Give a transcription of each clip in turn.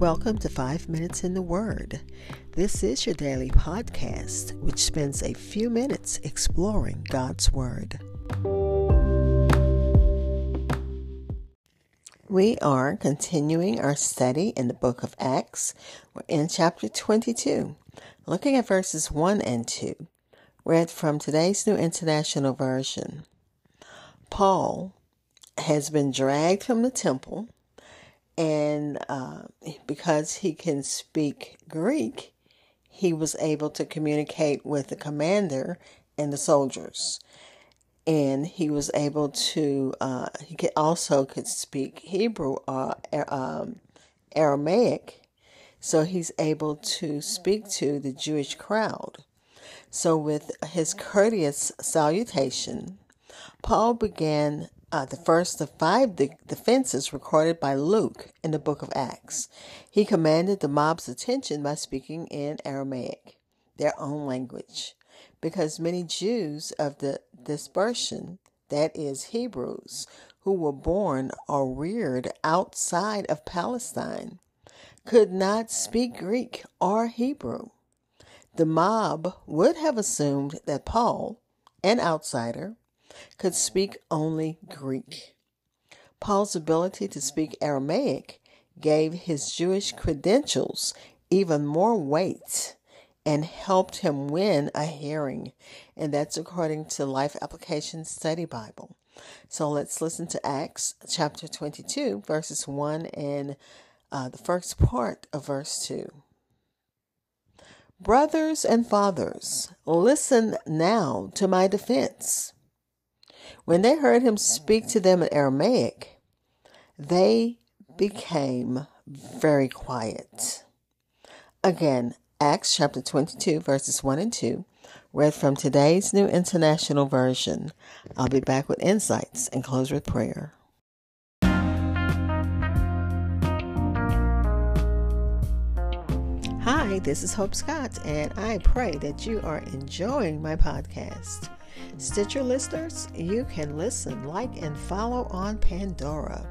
Welcome to Five Minutes in the Word. This is your daily podcast, which spends a few minutes exploring God's Word. We are continuing our study in the book of Acts. We're in chapter 22, looking at verses 1 and 2, read from today's New International Version. Paul has been dragged from the temple and uh, because he can speak Greek, he was able to communicate with the commander and the soldiers. And he was able to, uh, he could also could speak Hebrew or uh, um, Aramaic. So he's able to speak to the Jewish crowd. So, with his courteous salutation, Paul began uh, the first of five de- defenses recorded by Luke in the book of Acts. He commanded the mob's attention by speaking in Aramaic, their own language, because many Jews of the dispersion, that is, Hebrews, who were born or reared outside of Palestine, could not speak Greek or Hebrew. The mob would have assumed that Paul, an outsider, could speak only Greek. Paul's ability to speak Aramaic gave his Jewish credentials even more weight and helped him win a hearing. And that's according to Life Application Study Bible. So let's listen to Acts chapter 22, verses 1 and uh, the first part of verse 2. Brothers and fathers, listen now to my defense. When they heard him speak to them in Aramaic, they became very quiet. Again, Acts chapter 22, verses 1 and 2, read from today's New International Version. I'll be back with insights and close with prayer. Hi, this is Hope Scott, and I pray that you are enjoying my podcast. Stitcher listeners, you can listen, like, and follow on Pandora.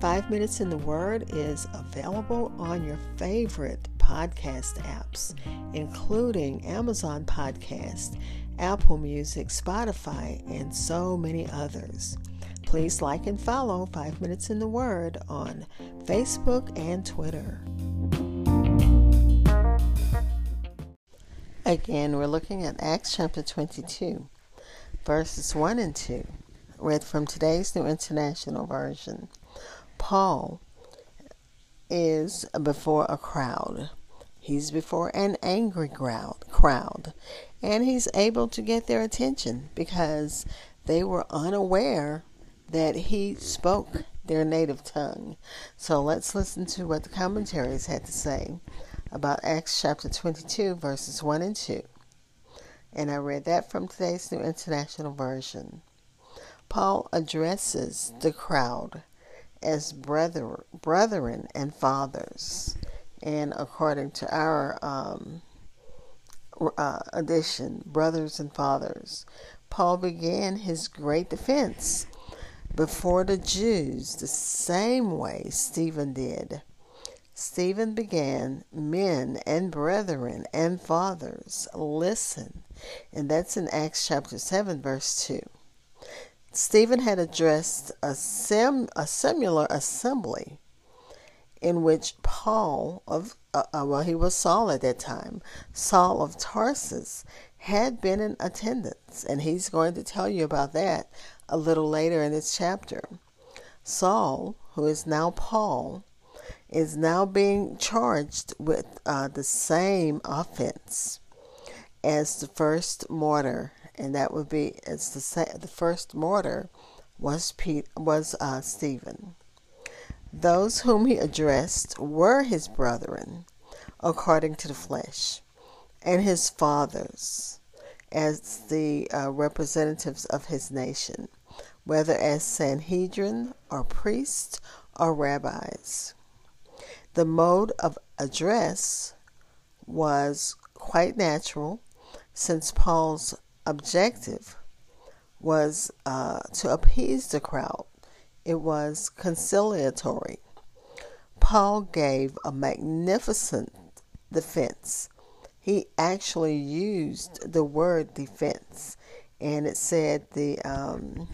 Five Minutes in the Word is available on your favorite podcast apps, including Amazon Podcast, Apple Music, Spotify, and so many others. Please like and follow Five Minutes in the Word on Facebook and Twitter. Again, we're looking at Acts chapter 22 verses 1 and 2, read from today's New International Version. Paul is before a crowd. He's before an angry crowd, crowd, and he's able to get their attention because they were unaware that he spoke their native tongue. So let's listen to what the commentaries had to say about Acts chapter 22, verses 1 and 2 and I read that from today's New International Version. Paul addresses the crowd as brother, brethren and fathers, and according to our um, uh, edition, brothers and fathers, Paul began his great defense before the Jews the same way Stephen did. Stephen began, Men and brethren and fathers, listen. And that's in Acts chapter 7, verse 2. Stephen had addressed a, sim, a similar assembly in which Paul of uh, uh, well he was Saul at that time. Saul of Tarsus had been in attendance and he's going to tell you about that a little later in this chapter. Saul who is now Paul is now being charged with uh, the same offense as the first martyr, and that would be as the the first martyr was Pete was uh, Stephen. Those whom he addressed were his brethren, according to the flesh, and his fathers, as the uh, representatives of his nation, whether as Sanhedrin or priests or rabbis. The mode of address was quite natural since Paul's objective was uh, to appease the crowd, it was conciliatory. Paul gave a magnificent defense. He actually used the word defense, and it said the um,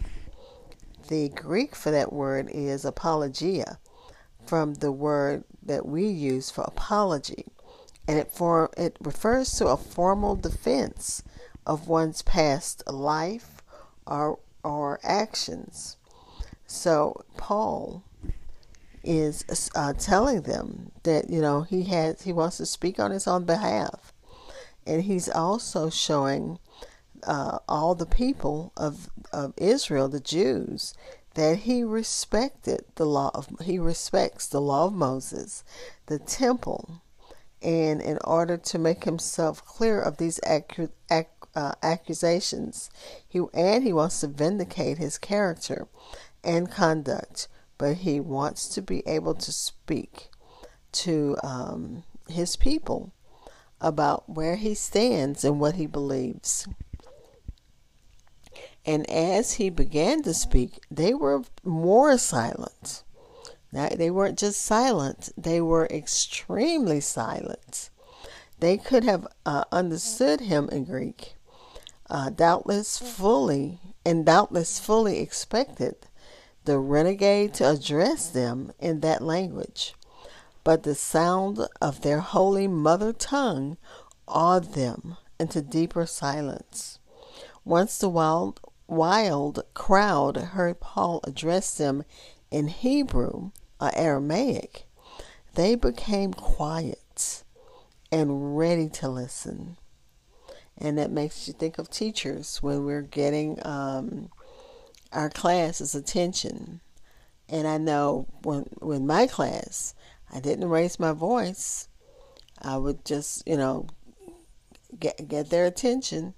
the Greek for that word is apologia, from the word that we use for apology, and it for it refers to a formal defense of one's past life or or actions. So Paul is uh, telling them that you know he has he wants to speak on his own behalf, and he's also showing uh, all the people of of Israel, the Jews, that he respected the law of he respects the law of Moses, the temple, and in order to make himself clear of these accu- ac- uh, accusations, he and he wants to vindicate his character and conduct but he wants to be able to speak to um, his people about where he stands and what he believes. And as he began to speak, they were more silent. Now, they weren't just silent, they were extremely silent. They could have uh, understood him in Greek, uh, doubtless fully, and doubtless fully expected the renegade to address them in that language. But the sound of their holy mother tongue awed them into deeper silence. Once the wild, wild crowd heard Paul address them in Hebrew or Aramaic, they became quiet and ready to listen. And that makes you think of teachers when we're getting um, our class's attention. And I know when when my class, I didn't raise my voice. I would just, you know, get get their attention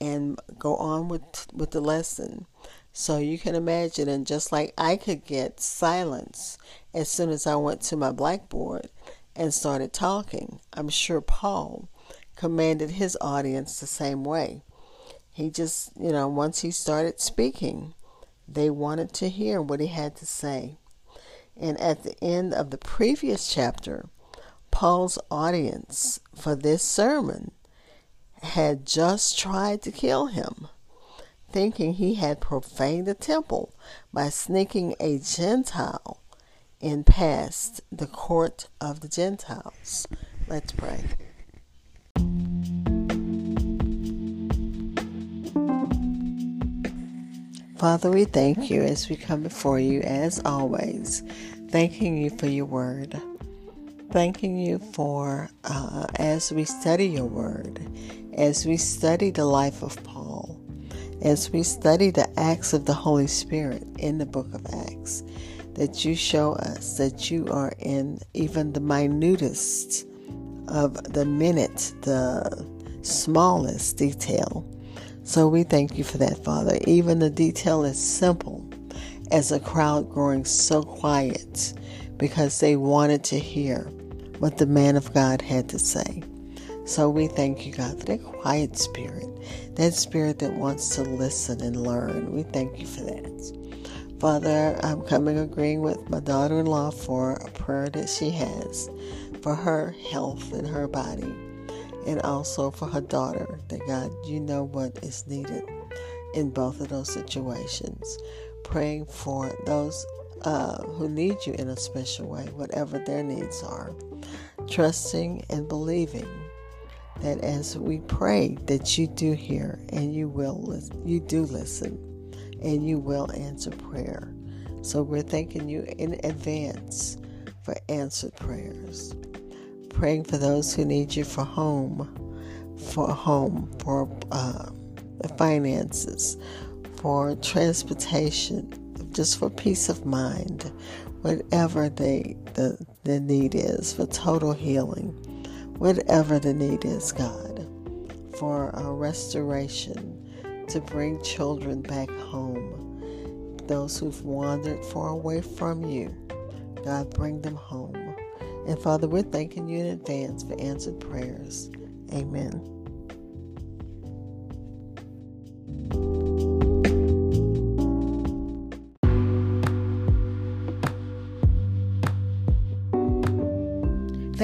and go on with with the lesson. So you can imagine, and just like I could get silence as soon as I went to my blackboard and started talking, I'm sure Paul commanded his audience the same way. He just, you know, once he started speaking, they wanted to hear what he had to say. And at the end of the previous chapter, Paul's audience for this sermon had just tried to kill him, thinking he had profaned the temple by sneaking a Gentile in past the court of the Gentiles. Let's pray. Father, we thank you as we come before you, as always, thanking you for your word. Thanking you for, uh, as we study your word, as we study the life of Paul, as we study the acts of the Holy Spirit in the book of Acts, that you show us that you are in even the minutest of the minute, the smallest detail so we thank you for that, Father. Even the detail is simple as a crowd growing so quiet because they wanted to hear what the man of God had to say. So we thank you, God, for that quiet spirit, that spirit that wants to listen and learn. We thank you for that. Father, I'm coming agreeing with my daughter in law for a prayer that she has for her health and her body and also for her daughter, that God, you know what is needed in both of those situations. Praying for those uh, who need you in a special way, whatever their needs are. Trusting and believing that as we pray, that you do hear and you will listen, you do listen, and you will answer prayer. So we're thanking you in advance for answered prayers praying for those who need you for home, for home, for uh, finances, for transportation, just for peace of mind, whatever they, the, the need is, for total healing, whatever the need is, God, for a restoration, to bring children back home, those who've wandered far away from you. God, bring them home. And Father, we're thanking you in advance for answered prayers. Amen.